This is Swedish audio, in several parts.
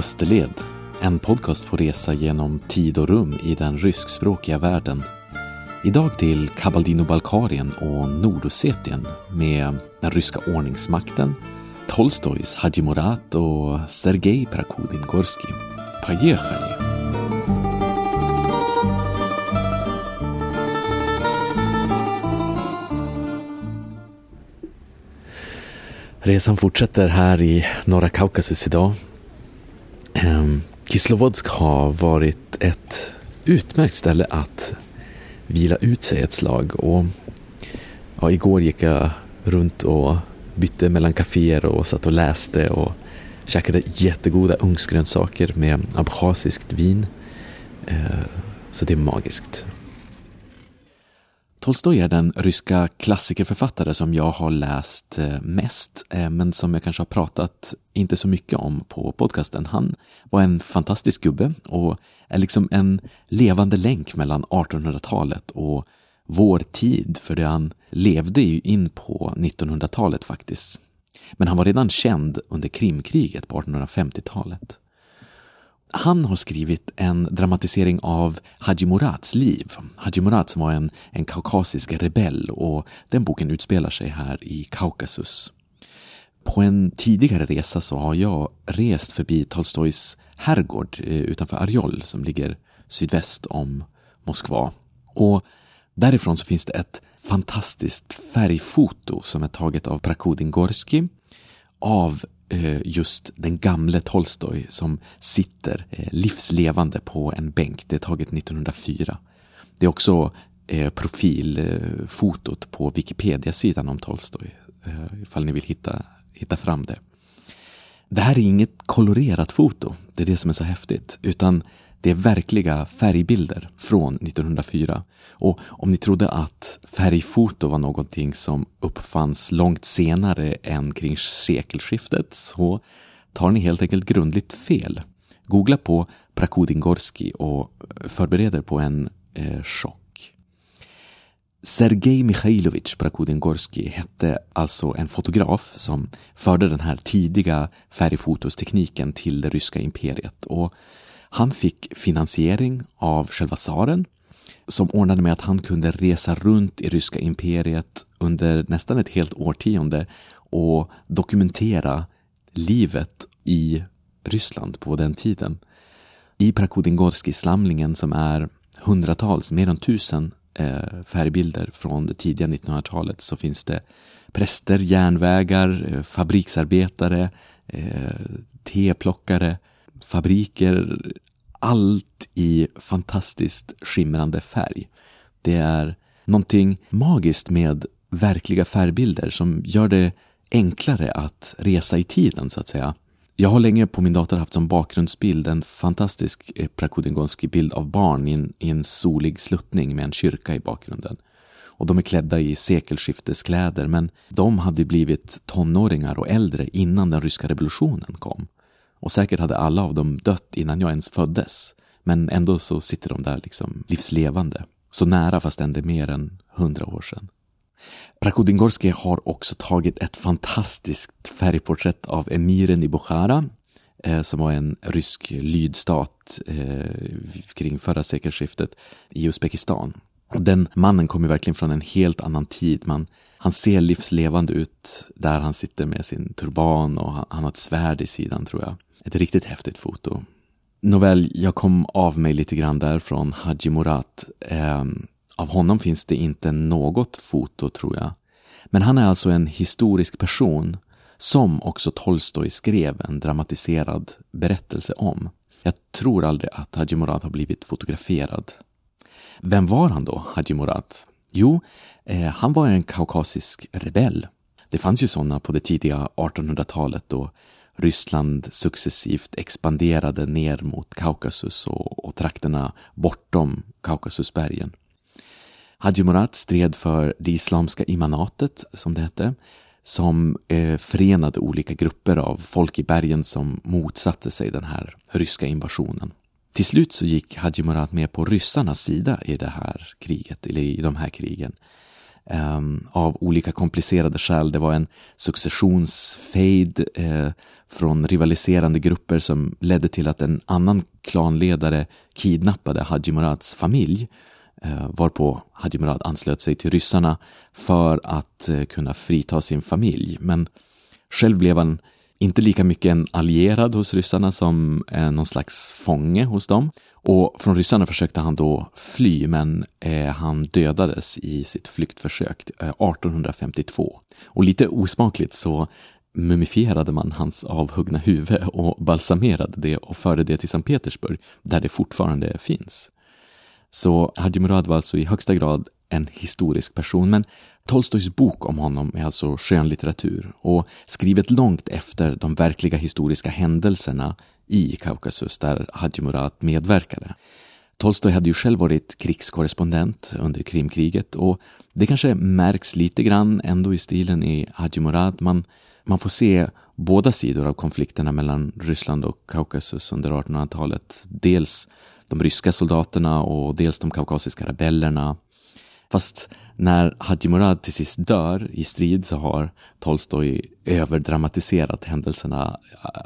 Österled, en podcast på resa genom tid och rum i den ryskspråkiga världen. Idag till Kabardino-Balkarien och Nordossetien med den ryska ordningsmakten, Tolstojs Haji Murat och Sergej Prakudin-Gorskij. Поехали! Resan fortsätter här i norra Kaukasus idag. Ehm, Kislovodsk har varit ett utmärkt ställe att vila ut sig ett slag. Och ja, igår gick jag runt och bytte mellan kaféer och satt och läste och käkade jättegoda ugnsgrönsaker med abchasiskt vin. Ehm, så det är magiskt. Tolstoj är den ryska klassikerförfattare som jag har läst eh, mest, eh, men som jag kanske har pratat inte så mycket om på podcasten. Han var en fantastisk gubbe och är liksom en levande länk mellan 1800-talet och vår tid, för det han levde ju in på 1900-talet faktiskt. Men han var redan känd under Krimkriget på 1850-talet. Han har skrivit en dramatisering av Haji Murats liv. Haji Murat som var en, en kaukasisk rebell och den boken utspelar sig här i Kaukasus. På en tidigare resa så har jag rest förbi Tolstojs herrgård eh, utanför Arjol som ligger sydväst om Moskva. Och därifrån så finns det ett fantastiskt färgfoto som är taget av Prakudin Gorski av Eh, just den gamle Tolstoj som sitter eh, livslevande på en bänk. Det är taget 1904. Det är också eh, profilfotot på Wikipedia-sidan om Tolstoj, ifall ni vill hitta, hitta fram det. Det här är inget kolorerat foto, det är det som är så häftigt, utan det är verkliga färgbilder från 1904. Och om ni trodde att färgfoto var någonting som uppfanns långt senare än kring sekelskiftet så tar ni helt enkelt grundligt fel. Googla på prakudingorski och förbered er på en eh, chock. Sergej Mikhailovich prakudingorski hette alltså en fotograf som förde den här tidiga färgfotostekniken till det ryska imperiet. Och han fick finansiering av själva tsaren som ordnade med att han kunde resa runt i ryska imperiet under nästan ett helt årtionde och dokumentera livet i Ryssland på den tiden. I Prakudingorskij-samlingen som är hundratals, mer än tusen eh, färgbilder från det tidiga 1900-talet så finns det präster, järnvägar, eh, fabriksarbetare, eh, teplockare, fabriker, allt i fantastiskt skimrande färg. Det är någonting magiskt med verkliga färgbilder som gör det enklare att resa i tiden så att säga. Jag har länge på min dator haft som bakgrundsbild en fantastisk eh, Prakudingonski bild av barn i en, i en solig sluttning med en kyrka i bakgrunden. Och de är klädda i sekelskifteskläder men de hade blivit tonåringar och äldre innan den ryska revolutionen kom. Och säkert hade alla av dem dött innan jag ens föddes. Men ändå så sitter de där liksom livslevande. Så nära fast ändå mer än hundra år sedan. Prakudingorski har också tagit ett fantastiskt färgporträtt av emiren i Bukhara eh, som var en rysk lydstat eh, kring förra sekelskiftet i Uzbekistan. Den mannen kommer verkligen från en helt annan tid. Man, han ser livslevande ut där han sitter med sin turban och han, han har ett svärd i sidan tror jag. Ett riktigt häftigt foto. Nåväl, jag kom av mig lite grann där från Haji Murat. Eh, av honom finns det inte något foto, tror jag. Men han är alltså en historisk person som också Tolstoj skrev en dramatiserad berättelse om. Jag tror aldrig att Haji Murat har blivit fotograferad. Vem var han då, Haji Murat? Jo, eh, han var en kaukasisk rebell. Det fanns ju sådana på det tidiga 1800-talet då Ryssland successivt expanderade ner mot Kaukasus och, och trakterna bortom Kaukasusbergen. Haji Murat stred för det islamska imanatet, som det hette, som eh, förenade olika grupper av folk i bergen som motsatte sig den här ryska invasionen. Till slut så gick Haji Murat med på ryssarnas sida i det här kriget, eller i de här krigen. Um, av olika komplicerade skäl. Det var en successionsfejd eh, från rivaliserande grupper som ledde till att en annan klanledare kidnappade Haji Murads familj eh, varpå Haji Murad anslöt sig till ryssarna för att eh, kunna frita sin familj. Men själv blev han inte lika mycket en allierad hos ryssarna som eh, någon slags fånge hos dem. Och från ryssarna försökte han då fly, men eh, han dödades i sitt flyktförsök eh, 1852. Och lite osmakligt så mumifierade man hans avhuggna huvud och balsamerade det och förde det till Sankt Petersburg, där det fortfarande finns. Så Haji Murad var alltså i högsta grad en historisk person, men Tolstojs bok om honom är alltså skönlitteratur och skrivet långt efter de verkliga historiska händelserna i Kaukasus där Hadji Murad medverkade. Tolstoj hade ju själv varit krigskorrespondent under Krimkriget och det kanske märks lite grann ändå i stilen i Hadji Murad. Man, man får se båda sidor av konflikterna mellan Ryssland och Kaukasus under 1800-talet. Dels de ryska soldaterna och dels de kaukasiska rebellerna. Fast när Haji Murad till sist dör i strid så har Tolstoj överdramatiserat händelserna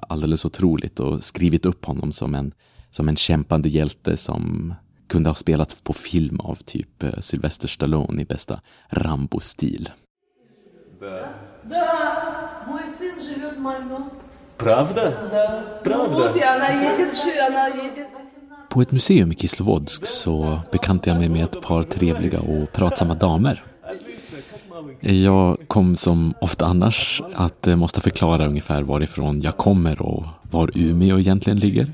alldeles otroligt och skrivit upp honom som en, som en kämpande hjälte som kunde ha spelats på film av typ eh, Sylvester Stallone i bästa Rambo-stil. Правда? Правда? På ett museum i Kislovodsk så bekantade jag mig med ett par trevliga och pratsamma damer. Jag kom som ofta annars att eh, måste förklara ungefär varifrån jag kommer och var Umeå egentligen ligger.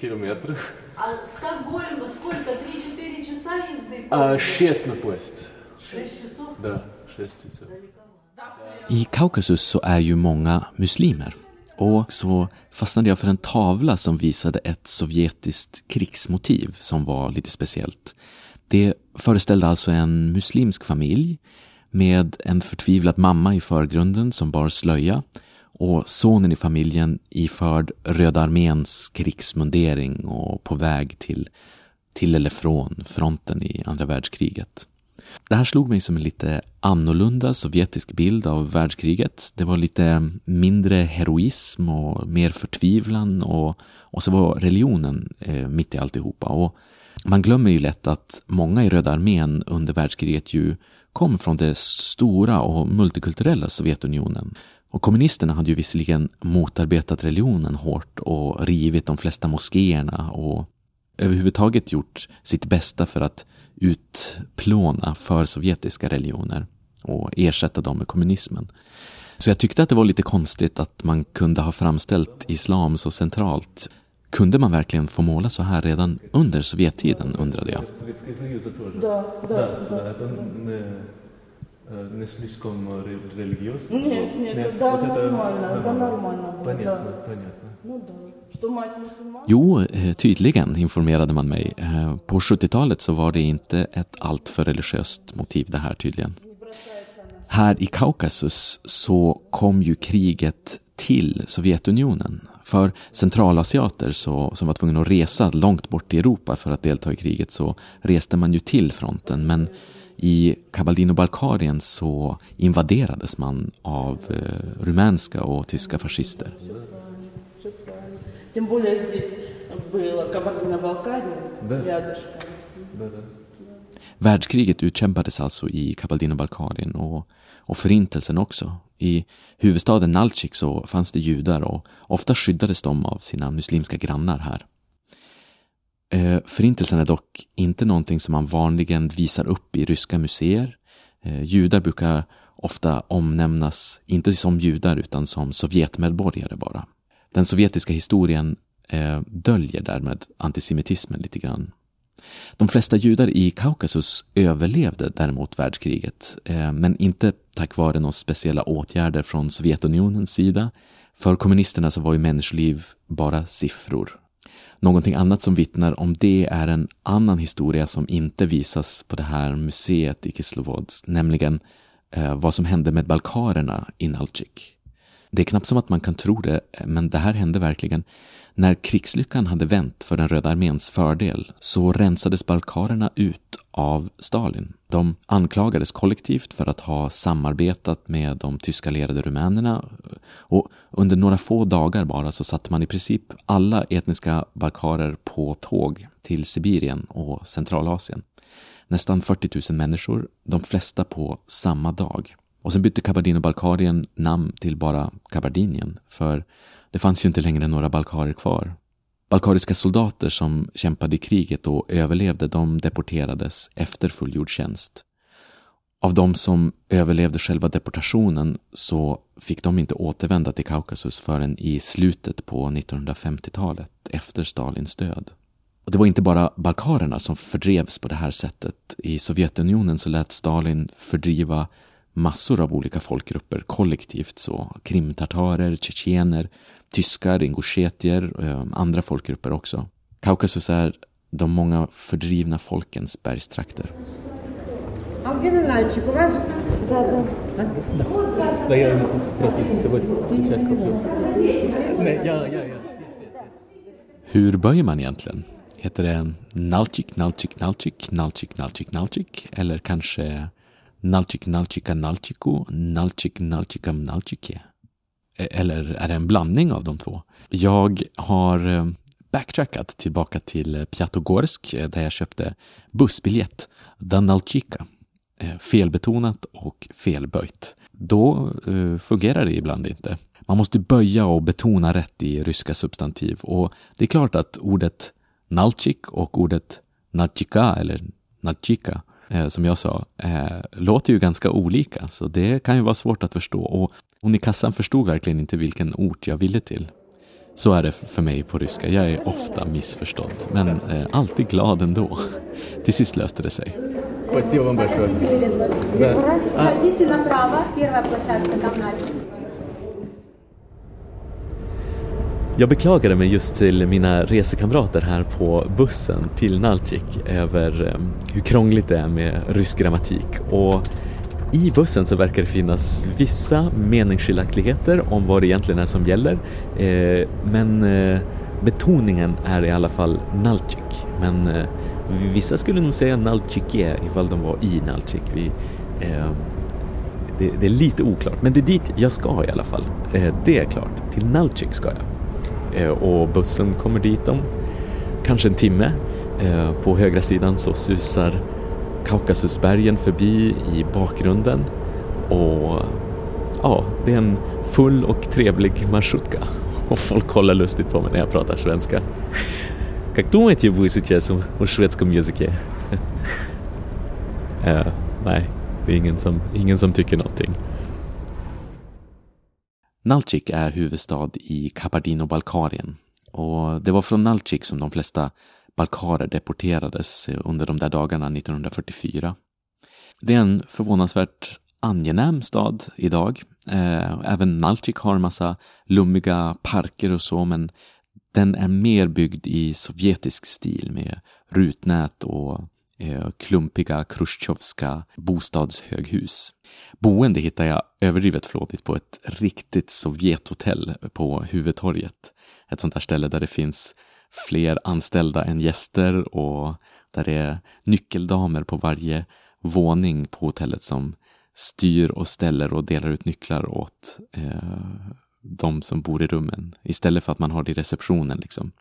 I Kaukasus så är ju många muslimer. Och så fastnade jag för en tavla som visade ett sovjetiskt krigsmotiv som var lite speciellt. Det föreställde alltså en muslimsk familj med en förtvivlad mamma i förgrunden som bar slöja och sonen i familjen iförd Röda arméns krigsmundering och på väg till, till eller från fronten i andra världskriget. Det här slog mig som en lite annorlunda sovjetisk bild av världskriget. Det var lite mindre heroism och mer förtvivlan och, och så var religionen eh, mitt i alltihopa. Och man glömmer ju lätt att många i Röda armén under världskriget ju kom från det stora och multikulturella Sovjetunionen. Och kommunisterna hade ju visserligen motarbetat religionen hårt och rivit de flesta moskéerna och överhuvudtaget gjort sitt bästa för att utplåna för sovjetiska religioner och ersätta dem med kommunismen. Så jag tyckte att det var lite konstigt att man kunde ha framställt islam så centralt. Kunde man verkligen få måla så här redan under Sovjettiden, undrade jag. не слишком религиозно? Нет, нет, нет да, вот нормально, это, да, нормально. Понятно, да. понятно. Ну да. Jo, eh, tydligen informerade man mig. Eh, på 70-talet så var det inte ett alltför religiöst motiv det här tydligen. Här i Kaukasus så kom ju kriget till Sovjetunionen. För centralasiater så, som var tvungna att resa långt bort i Europa för att delta i kriget så reste man ju till fronten. Men i Kabardino-Balkarien så invaderades man av eh, rumänska och tyska fascister. Тем более здесь было Кабардино-Балкария рядышком. Världskriget utkämpades alltså i Kabardino-Balkarien och, och förintelsen också. I huvudstaden Nalchik så fanns det judar och ofta skyddades de av sina muslimska grannar här. Eh, förintelsen är dock inte någonting som man vanligen visar upp i ryska museer. Eh, judar brukar ofta omnämnas, inte som judar utan som sovjetmedborgare bara. Den sovjetiska historien eh, döljer därmed antisemitismen lite grann. De flesta judar i Kaukasus överlevde däremot världskriget, eh, men inte tack vare några speciella åtgärder från Sovjetunionens sida. För kommunisterna så var ju människoliv bara siffror. Någonting annat som vittnar om det är en annan historia som inte visas på det här museet i Kislovodsk, nämligen eh, vad som hände med balkarerna i Nalchik. Det är knappt som att man kan tro det, men det här hände verkligen. När krigslyckan hade vänt för den Röda arméns fördel så rensades balkarerna ut av Stalin. De anklagades kollektivt för att ha samarbetat med de tyska ledade rumänerna och under några få dagar bara så satte man i princip alla etniska balkarer på tåg till Sibirien och Centralasien. Nästan 40 000 människor, de flesta på samma dag. Och sen bytte Kabardin och Balkarien namn till bara Kabardinien, för det fanns ju inte längre några balkarer kvar. Balkariska soldater som kämpade i kriget och överlevde, de deporterades efter fullgjord tjänst. Av de som överlevde själva deportationen så fick de inte återvända till Kaukasus förrän i slutet på 1950-talet, efter Stalins död. Och det var inte bara balkarerna som fördrevs på det här sättet. I Sovjetunionen så lät Stalin fördriva massor av olika folkgrupper kollektivt. så Krimtartarer, tjetjener, tyskar, ingusjetier, och andra folkgrupper också. Kaukasus är de många fördrivna folkens bergstrakter. Hur böjer man egentligen? Heter det Nalchik, Nalchik, Nalchik, Nalchik, Nalchik, Nalchik eller kanske Nalchik, Nalchika, Nalchiku, Nalchik, Nalchikam, Nalchike? Eller är det en blandning av de två? Jag har eh, backtrackat tillbaka till eh, Pjatogorsk eh, där jag köpte bussbiljett Danalchika. Felbetonat och felböjt. Då fungerar det ibland inte. Man måste böja och betona rätt i ryska substantiv och det är klart att ordet Nalchik och ordet Nalchika eller Nalchika som jag sa, låter ju ganska olika, så det kan ju vara svårt att förstå. Och hon i kassan förstod verkligen inte vilken ort jag ville till. Så är det för mig på ryska. Jag är ofta missförstådd, men eh, alltid glad ändå. Till sist löste det sig. Jag beklagade mig just till mina resekamrater här på bussen till Nalchik över ehm, hur krångligt det är med rysk grammatik och i bussen så verkar det finnas vissa meningsskiljaktigheter om vad det egentligen är som gäller. Eh, men eh, betoningen är i alla fall Nalchik. Men eh, vissa skulle nog säga Nalchike ifall de var i Nalchik. Vi, ehm, det, är lite oklart, men det är dit jag ska i alla fall. Det är klart. Till Nalchik ska jag. Eh, och bussen kommer dit om kanske en timme. på högra sidan så susar Kaukasusbergen förbi i bakgrunden och ja, det är en full och trevlig marschutka och folk kollar lustigt på mig när jag pratar svenska. Как думаете вы сейчас о шведском языке? uh, nej, det är ingen som, ingen som tycker någonting. Nalchik är huvudstad i Kabardino-Balkarien och det var från Nalchik som de flesta balkarer deporterades under de där dagarna 1944. Det är en förvånansvärt angenäm stad idag. Eh, även Nalchik har en massa lummiga parker och så, men den är mer byggd i sovjetisk stil med rutnät och Eh, klumpiga Chrusjtjovska bostadshöghus. Boende hittar jag överdrivet flådigt på ett riktigt Sovjethotell på huvudtorget. Ett sånt där ställe där det finns fler anställda än gäster och där det är nyckeldamer på varje våning på hotellet som styr och ställer och delar ut nycklar åt eh, de som bor i rummen istället för att man har det i receptionen. Liksom.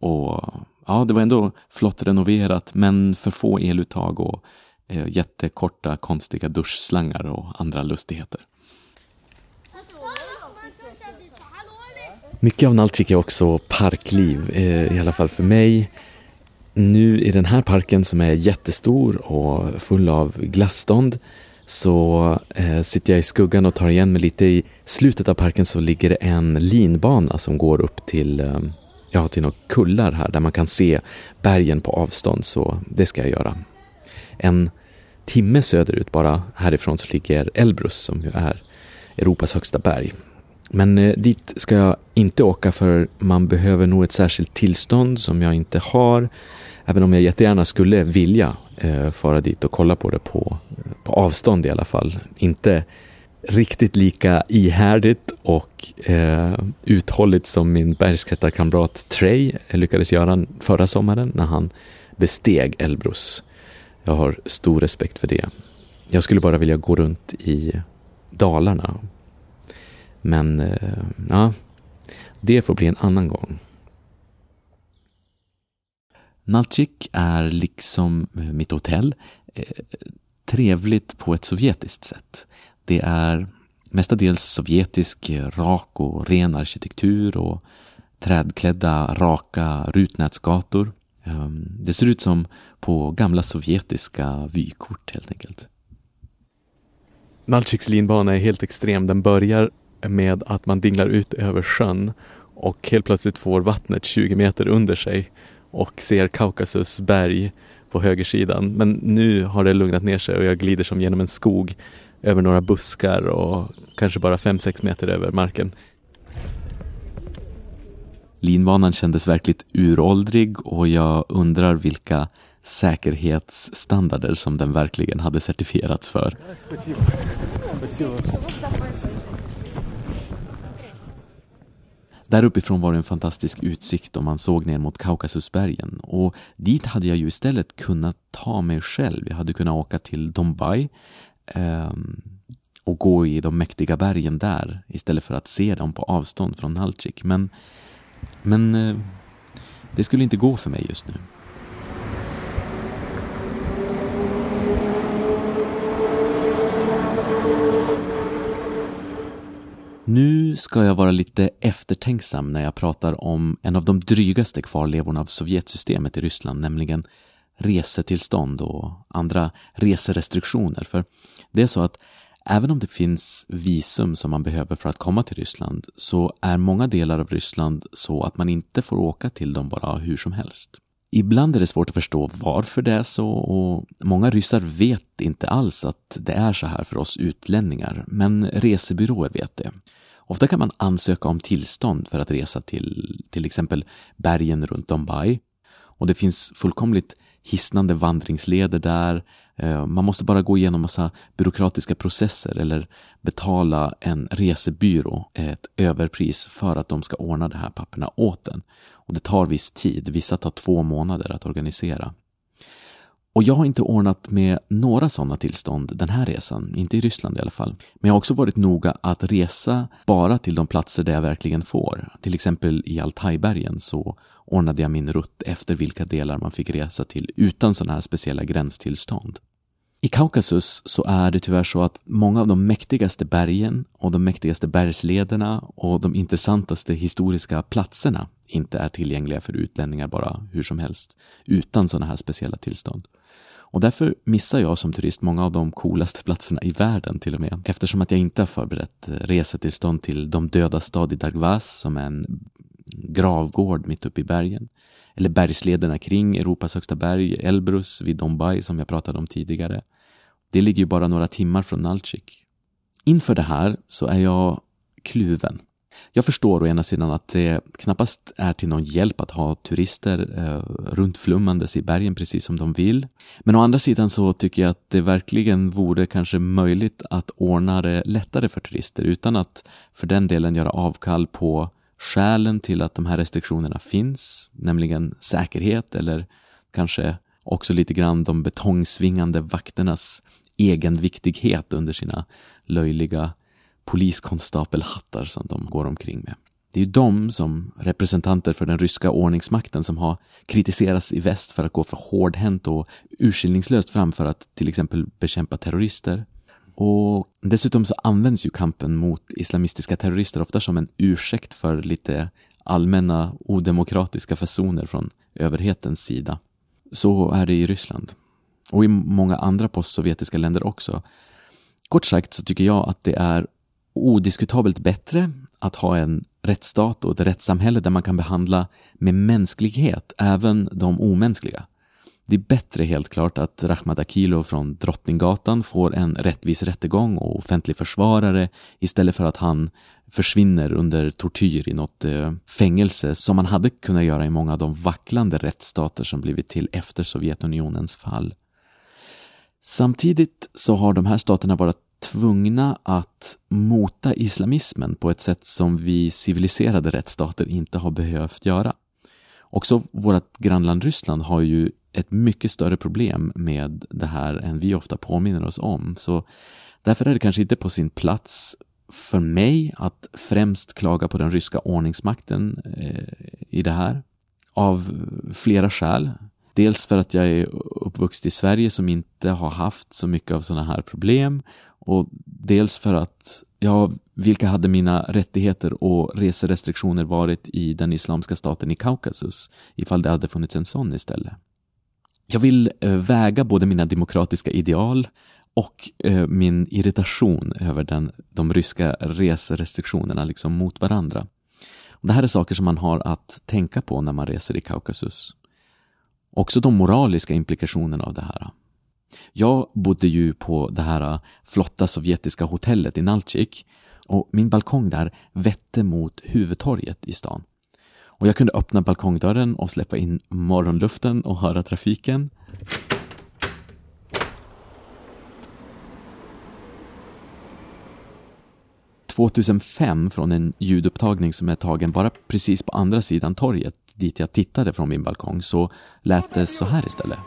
Och ja, Det var ändå flott renoverat men för få eluttag och eh, jättekorta konstiga duschslangar och andra lustigheter. Mycket av Nalchik är också parkliv, eh, i alla fall för mig. Nu i den här parken som är jättestor och full av glasstånd så eh, sitter jag i skuggan och tar igen mig lite. I slutet av parken så ligger det en linbana som går upp till, eh, jag ja, till några kullar här där man kan se bergen på avstånd, så det ska jag göra. En timme söderut bara härifrån så ligger Elbrus som ju är Europas högsta berg. Men eh, dit ska jag inte åka för man behöver nog ett särskilt tillstånd som jag inte har. Även om jag jättegärna skulle vilja eh, fara dit och kolla på det på, på avstånd i alla fall. Inte riktigt lika ihärdigt och eh, uthålligt som min bergsklättarkamrat Trey lyckades göra förra sommaren när han besteg Elbrus. Jag har stor respekt för det. Jag skulle bara vilja gå runt i Dalarna. Men, eh, ja, det får bli en annan gång. Nalchik är liksom mitt hotell eh, trevligt på ett sovjetiskt sätt. Det är mestadels sovjetisk rak och ren arkitektur och trädklädda raka rutnätsgator. Ehm, det ser ut som på gamla sovjetiska vykort helt enkelt. Nalchiks linbana är helt extrem. Den börjar med att man dinglar ut över sjön och helt plötsligt får vattnet 20 meter under sig och ser Kaukasus berg på högersidan. Men nu har det lugnat ner sig och jag glider som genom en skog över några buskar och kanske bara 5-6 meter över marken. Linbanan kändes verkligt uråldrig och jag undrar vilka säkerhetsstandarder som den verkligen hade certifierats för. Där uppifrån var det en fantastisk utsikt och man såg ner mot Kaukasusbergen och dit hade jag ju istället kunnat ta mig själv. Jag hade kunnat åka till Dombai Ehm, och gå i de mäktiga bergen där istället för att se dem på avstånd från Nalchik. Men, men eh, det skulle inte gå för mig just nu. Nu ska jag vara lite eftertänksam när jag pratar om en av de drygaste kvarlevorna av Sovjetsystemet i Ryssland, nämligen resetillstånd och andra reserestriktioner. För det är så att även om det finns visum som man behöver för att komma till Ryssland så är många delar av Ryssland så att man inte får åka till dem bara hur som helst. Ibland är det svårt att förstå varför det är så och många ryssar vet inte alls att det är så här för oss utlänningar, men resebyråer vet det. Ofta kan man ansöka om tillstånd för att resa till till exempel bergen runt Dombai och det finns fullkomligt hisnande vandringsleder där. Eh, man måste bara gå igenom massa byråkratiska processer eller betala en resebyrå ett överpris för att de ska ordna de här papperna åt en. Och det tar viss tid, vissa tar två månader att organisera. Och jag har inte ordnat med några sådana tillstånd den här resan, inte i Ryssland i alla fall. Men jag har också varit noga att resa bara till de platser där jag verkligen får. Till exempel i Altajbergen så ordnade jag min rutt efter vilka delar man fick resa till utan sådana här speciella gränstillstånd. I Kaukasus så är det tyvärr så att många av de mäktigaste bergen och de mäktigaste bergslederna och de intressantaste historiska platserna inte är tillgängliga för utlänningar bara hur som helst utan sådana här speciella tillstånd. Och därför missar jag som turist många av de coolaste platserna i världen till och med. Eftersom att jag inte har förberett eh, resetillstånd till De döda stad i Dagvas som är en gravgård mitt uppe i bergen. Eller bergslederna kring Europas högsta berg, Elbrus vid Dombai som jag pratade om tidigare. Det ligger ju bara några timmar från Nalchik. Inför det här så är jag kluven. Jag förstår å ena sidan att det knappast är till någon hjälp att ha turister eh, runtflummandes i bergen precis som de vill. Men å andra sidan så tycker jag att det verkligen vore kanske möjligt att ordna det lättare för turister utan att för den delen göra avkall på skälen till att de här restriktionerna finns, nämligen säkerhet eller kanske också lite grann de betongsvingande vakternas egenviktighet under sina löjliga poliskonstapelhattar som de går omkring med. Det är ju de som representanter för den ryska ordningsmakten som har kritiserats i väst för att gå för hårdhänt och urskillningslöst fram för att till exempel bekämpa terrorister. Och dessutom så används ju kampen mot islamistiska terrorister ofta som en ursäkt för lite allmänna odemokratiska fasoner från överhetens sida. Så är det i Ryssland. Och i många andra postsovjetiska länder också. Kort sagt så tycker jag att det är odiskutabelt bättre att ha en rättsstat och ett rättssamhälle där man kan behandla med mänsklighet även de omänskliga. Det är bättre helt klart att Rahmat Akilov från Drottninggatan får en rättvis rättegång och offentlig försvarare istället för att han försvinner under tortyr i något eh, fängelse som man hade kunnat göra i många av de vacklande rättsstater som blivit till efter Sovjetunionens fall. Samtidigt så har de här staterna varit tvungna att mota islamismen på ett sätt som vi civiliserade rättsstater inte har behövt göra. Också vårt grannland Ryssland har ju ett mycket större problem med det här än vi ofta påminner oss om. Så därför är det kanske inte på sin plats för mig att främst klaga på den ryska ordningsmakten eh, i det här. Av flera skäl. Dels för att jag är uppvuxen i Sverige som inte har haft så mycket av sådana här problem och dels för att, ja, vilka hade mina rättigheter och reserestriktioner varit i den islamska staten i Kaukasus ifall det hade funnits en sån istället? Jag vill eh, väga både mina demokratiska ideal och eh, min irritation över den, de ryska reserestriktionerna liksom mot varandra. Det här är saker som man har att tänka på när man reser i Kaukasus. Också de moraliska implikationerna av det här. Jag bodde ju på det här äh, flotta sovjetiska hotellet i Nalchik och min balkong där vette mot huvudtorget i stan. Och jag kunde öppna balkongdörren och släppa in morgonluften och höra trafiken. 2005 från en ljudupptagning som är tagen bara precis på andra sidan torget dit jag tittade från min balkong så lät det så här istället.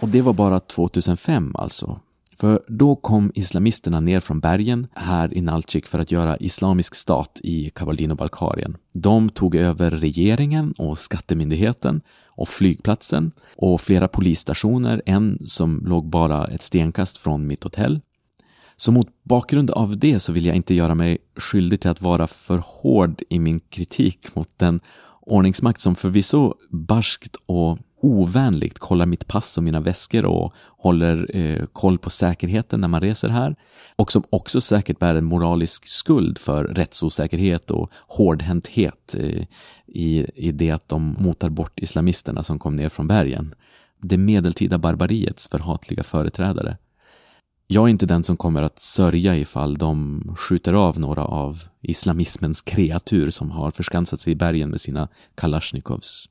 Och det var bara 2005 alltså. För då kom islamisterna ner från bergen här i Nalchik för att göra islamisk stat i Kabardino-Balkarien. De tog över regeringen och skattemyndigheten och flygplatsen och flera polisstationer, en som låg bara ett stenkast från mitt hotell. Så mot bakgrund av det så vill jag inte göra mig skyldig till att vara för hård i min kritik mot den ordningsmakt som förvisso barskt och ovänligt kollar mitt pass och mina väskor och håller eh, koll på säkerheten när man reser här och som också säkert bär en moralisk skuld för rättsosäkerhet och hårdhänthet eh, i, i det att de motar bort islamisterna som kom ner från bergen. Det medeltida barbariets förhatliga företrädare. Jag är inte den som kommer att sörja ifall de skjuter av några av islamismens kreatur som har förskansat sig i bergen med sina kalasjnikovs.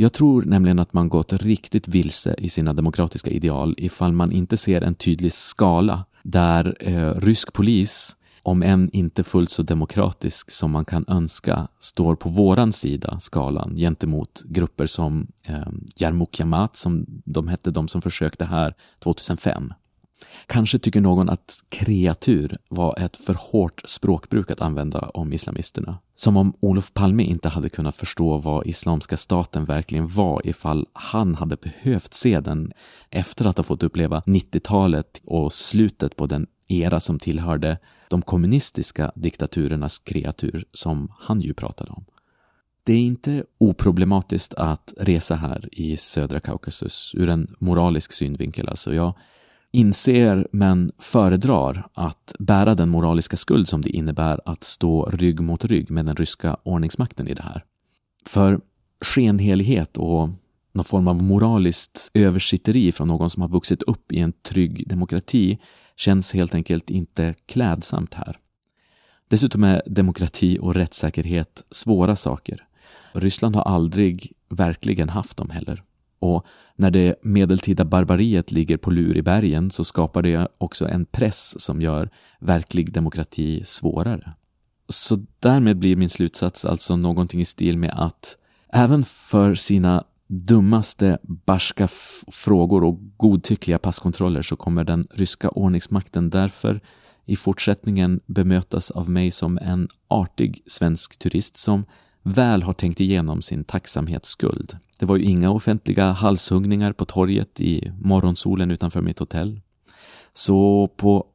Jag tror nämligen att man gått riktigt vilse i sina demokratiska ideal ifall man inte ser en tydlig skala där eh, rysk polis, om än inte fullt så demokratisk som man kan önska, står på våran sida skalan gentemot grupper som eh, Jarmuk Yamat, som de hette, de som försökte här 2005. Kanske tycker någon att kreatur var ett för hårt språkbruk att använda om islamisterna. Som om Olof Palme inte hade kunnat förstå vad Islamiska staten verkligen var ifall han hade behövt se den efter att ha fått uppleva 90-talet och slutet på den era som tillhörde de kommunistiska diktaturernas kreatur som han ju pratade om. Det är inte oproblematiskt att resa här i södra Kaukasus ur en moralisk synvinkel. Alltså jag inser men föredrar att bära den moraliska skuld som det innebär att stå rygg mot rygg med den ryska ordningsmakten i det här. För skenhelighet och någon form av moraliskt översitteri från någon som har vuxit upp i en trygg demokrati känns helt enkelt inte klädsamt här. Dessutom är demokrati och rättssäkerhet svåra saker. Ryssland har aldrig verkligen haft dem heller. Och när det medeltida barbariet ligger på lur i bergen så skapar det också en press som gör verklig demokrati svårare. Så därmed blir min slutsats alltså någonting i stil med att även för sina dummaste barska frågor och godtyckliga passkontroller så kommer den ryska ordningsmakten därför i fortsättningen bemötas av mig som en artig svensk turist som väl har tänkt igenom sin tacksamhetsskuld. Det var ju inga offentliga halshuggningar på torget i morgonsolen utanför mitt hotell. Så på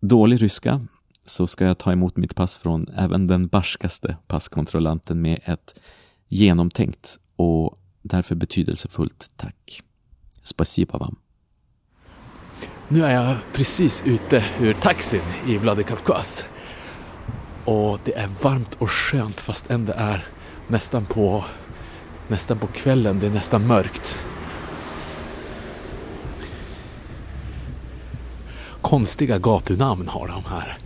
dålig ryska så ska jag ta emot mitt pass från även den barskaste passkontrollanten med ett genomtänkt och därför betydelsefullt tack. Spasiba vam. Nu är jag precis ute ur taxin i Vladikavkaz. Och det är varmt och skönt fast ändå är nästan på, nästan på kvällen, det är nästan mörkt. konstiga gatunamn har de här.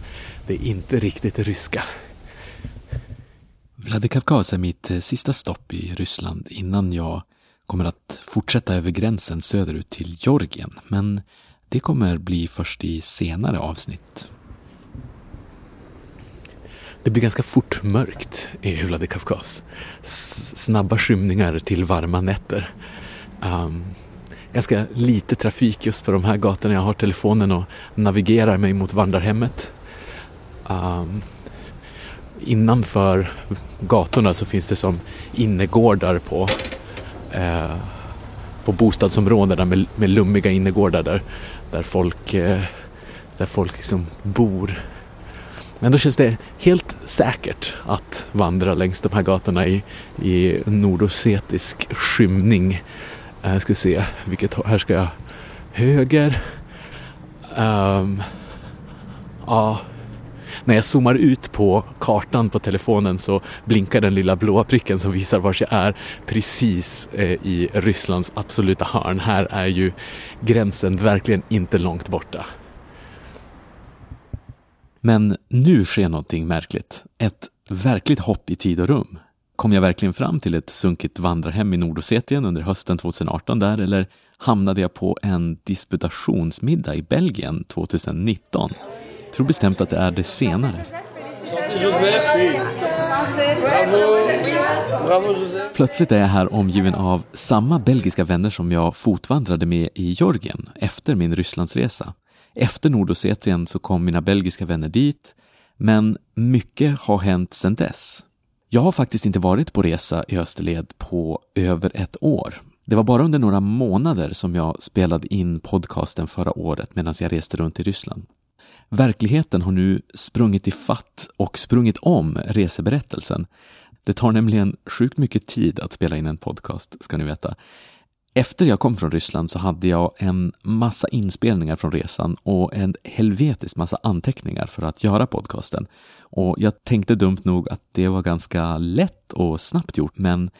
Det är inte riktigt ryska. Vladikavkaz är mitt eh, sista stopp i Ryssland innan jag kommer att fortsätta över gränsen söderut till Georgien. Men det kommer bli först i senare avsnitt. Det blir ganska fort mörkt i Vladikavkaz. Snabba skymningar till varma nätter. Ehm, um, ganska lite trafik just på de här gatorna. Jag har telefonen och navigerar mig mot vandrarhemmet. Um, innanför gatorna så finns det som innergårdar på, eh, på bostadsområdena med, med lummiga innergårdar där, där folk, eh, där folk liksom bor. Men då känns det helt säkert att vandra längs de här gatorna i, i nordosetisk skymning. Jag ska se, vilket här ska jag? Höger. Um, ja, när jag zoomar ut på kartan på telefonen så blinkar den lilla blåa pricken som visar var jag är precis eh, i Rysslands absoluta hörn. Här är ju gränsen verkligen inte långt borta. Men nu sker någonting märkligt. Ett verkligt hopp i tid och rum. Kom jag verkligen fram till ett sunkigt vandrarhem i Nordossetien under hösten 2018 där eller hamnade jag på en disputationsmiddag i Belgien 2019? Jag tror bestämt att det är det senare. Plötsligt är jag här omgiven av samma belgiska vänner som jag fotvandrade med i Georgien efter min Rysslandsresa. Efter Nordossetien så kom mina belgiska vänner dit, men mycket har hänt sedan dess. Jag har faktiskt inte varit på resa i Österled på över ett år. Det var bara under några månader som jag spelade in podcasten förra året medan jag reste runt i Ryssland. Verkligheten har nu sprungit i fatt och sprungit om reseberättelsen. Det tar nämligen sjukt mycket tid att spela in en podcast, ska ni veta. Efter jag kom från Ryssland så hade jag en massa inspelningar från resan och en helvetisk massa anteckningar för att göra podcasten. Och jag tänkte dumt nog att det var ganska lätt och snabbt gjort, men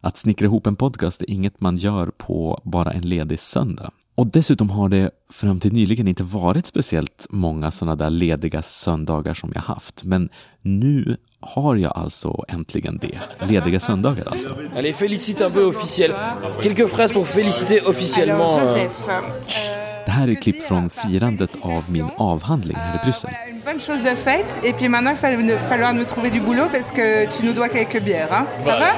att snickra ihop en podcast är inget man gör på bara en ledig söndag. Och dessutom har det fram till nyligen inte varit speciellt många sådana där lediga söndagar som jag haft. Men nu har jag alltså äntligen det. Lediga söndagar alltså. Allez, félicite un peu officiel. Quelques phrases pour féliciter officiellement. Euh, det här är klipp från firandet av min avhandling här i Bryssel. En bonne chose de fête et puis maintenant il va falloir nous trouver du boulot parce que tu nous dois quelques bières. Hein? Ça va?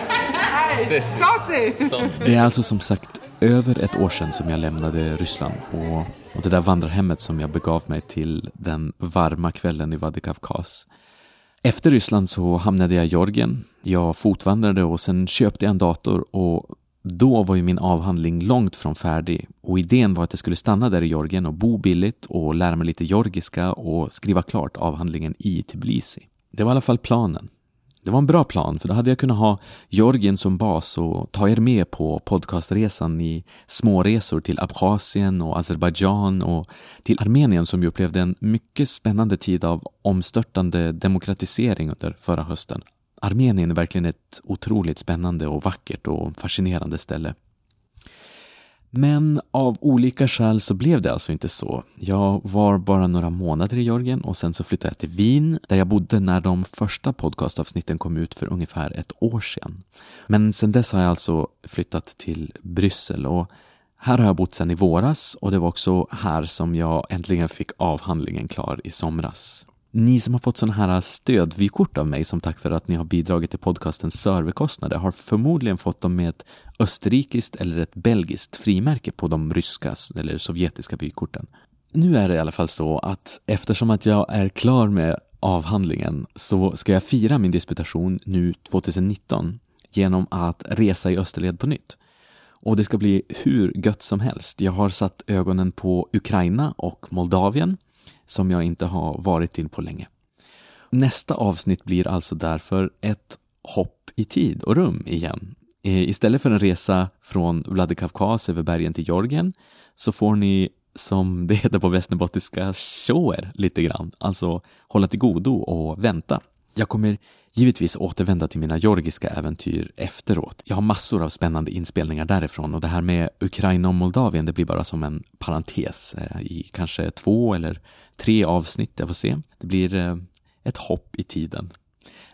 Santé! Det är alltså som sagt över ett år sedan som jag lämnade Ryssland och, och det där vandrarhemmet som jag begav mig till den varma kvällen i Vladikavkaz. Efter Ryssland så hamnade jag i Georgien. Jag fotvandrade och sen köpte jag en dator och då var ju min avhandling långt från färdig och idén var att jag skulle stanna där i Georgien och bo billigt och lära mig lite georgiska och skriva klart avhandlingen i Tbilisi. Det var i alla fall planen. Det var en bra plan, för då hade jag kunnat ha Georgien som bas och ta er med på podcastresan i småresor till Abchazien och Azerbajdzjan och till Armenien som ju upplevde en mycket spännande tid av omstörtande demokratisering under förra hösten. Armenien är verkligen ett otroligt spännande och vackert och fascinerande ställe. Men av olika skäl så blev det alltså inte så. Jag var bara några månader i Georgien och sen så flyttade jag till Wien där jag bodde när de första podcastavsnitten kom ut för ungefär ett år sedan. Men sen dess har jag alltså flyttat till Bryssel och här har jag bott sedan i våras och det var också här som jag äntligen fick avhandlingen klar i somras. Ni som har fått sådana här stödvykort av mig som tack för att ni har bidragit till podcastens serverkostnader har förmodligen fått dem med ett österrikiskt eller ett belgiskt frimärke på de ryska eller sovjetiska vykorten. Nu är det i alla fall så att eftersom att jag är klar med avhandlingen så ska jag fira min disputation nu 2019 genom att resa i österled på nytt. Och det ska bli hur gött som helst. Jag har satt ögonen på Ukraina och Moldavien som jag inte har varit till på länge. Nästa avsnitt blir alltså därför ett hopp i tid och rum igen. Eh, istället för en resa från Vladikavkaz över bergen till Georgien så får ni, som det heter på västerbottniska, shower lite grann, alltså hålla till godo och vänta. Jag kommer givetvis återvända till mina georgiska äventyr efteråt. Jag har massor av spännande inspelningar därifrån och det här med Ukraina och Moldavien, det blir bara som en parentes eh, i kanske två eller tre avsnitt, jag får se. Det blir eh, ett hopp i tiden.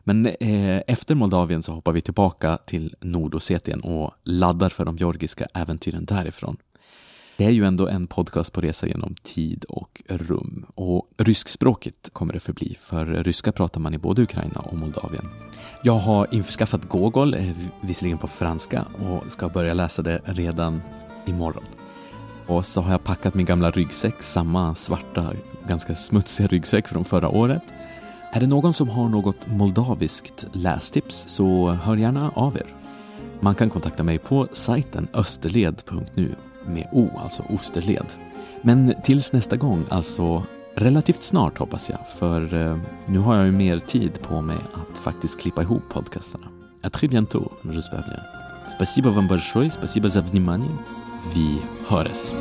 Men eh, efter Moldavien så hoppar vi tillbaka till Nordossetien och laddar för de georgiska äventyren därifrån. Det är ju ändå en podcast på resa genom tid och rum och ryskspråkigt kommer det förbli, för ryska pratar man i både Ukraina och Moldavien. Jag har införskaffat Gogol, eh, visserligen på franska, och ska börja läsa det redan imorgon. Och så har jag packat min gamla ryggsäck, samma svarta, ganska smutsiga ryggsäck från förra året. Är det någon som har något moldaviskt lästips så hör gärna av er. Man kan kontakta mig på sajten österled.nu med O, alltså Osterled. Men tills nästa gång, alltså relativt snart hoppas jag, för eh, nu har jag ju mer tid på mig att faktiskt klippa ihop podcastarna. À très bientôt, j'espère bien. Спасибо вам большое, спасибо за внимание. Vi hörs.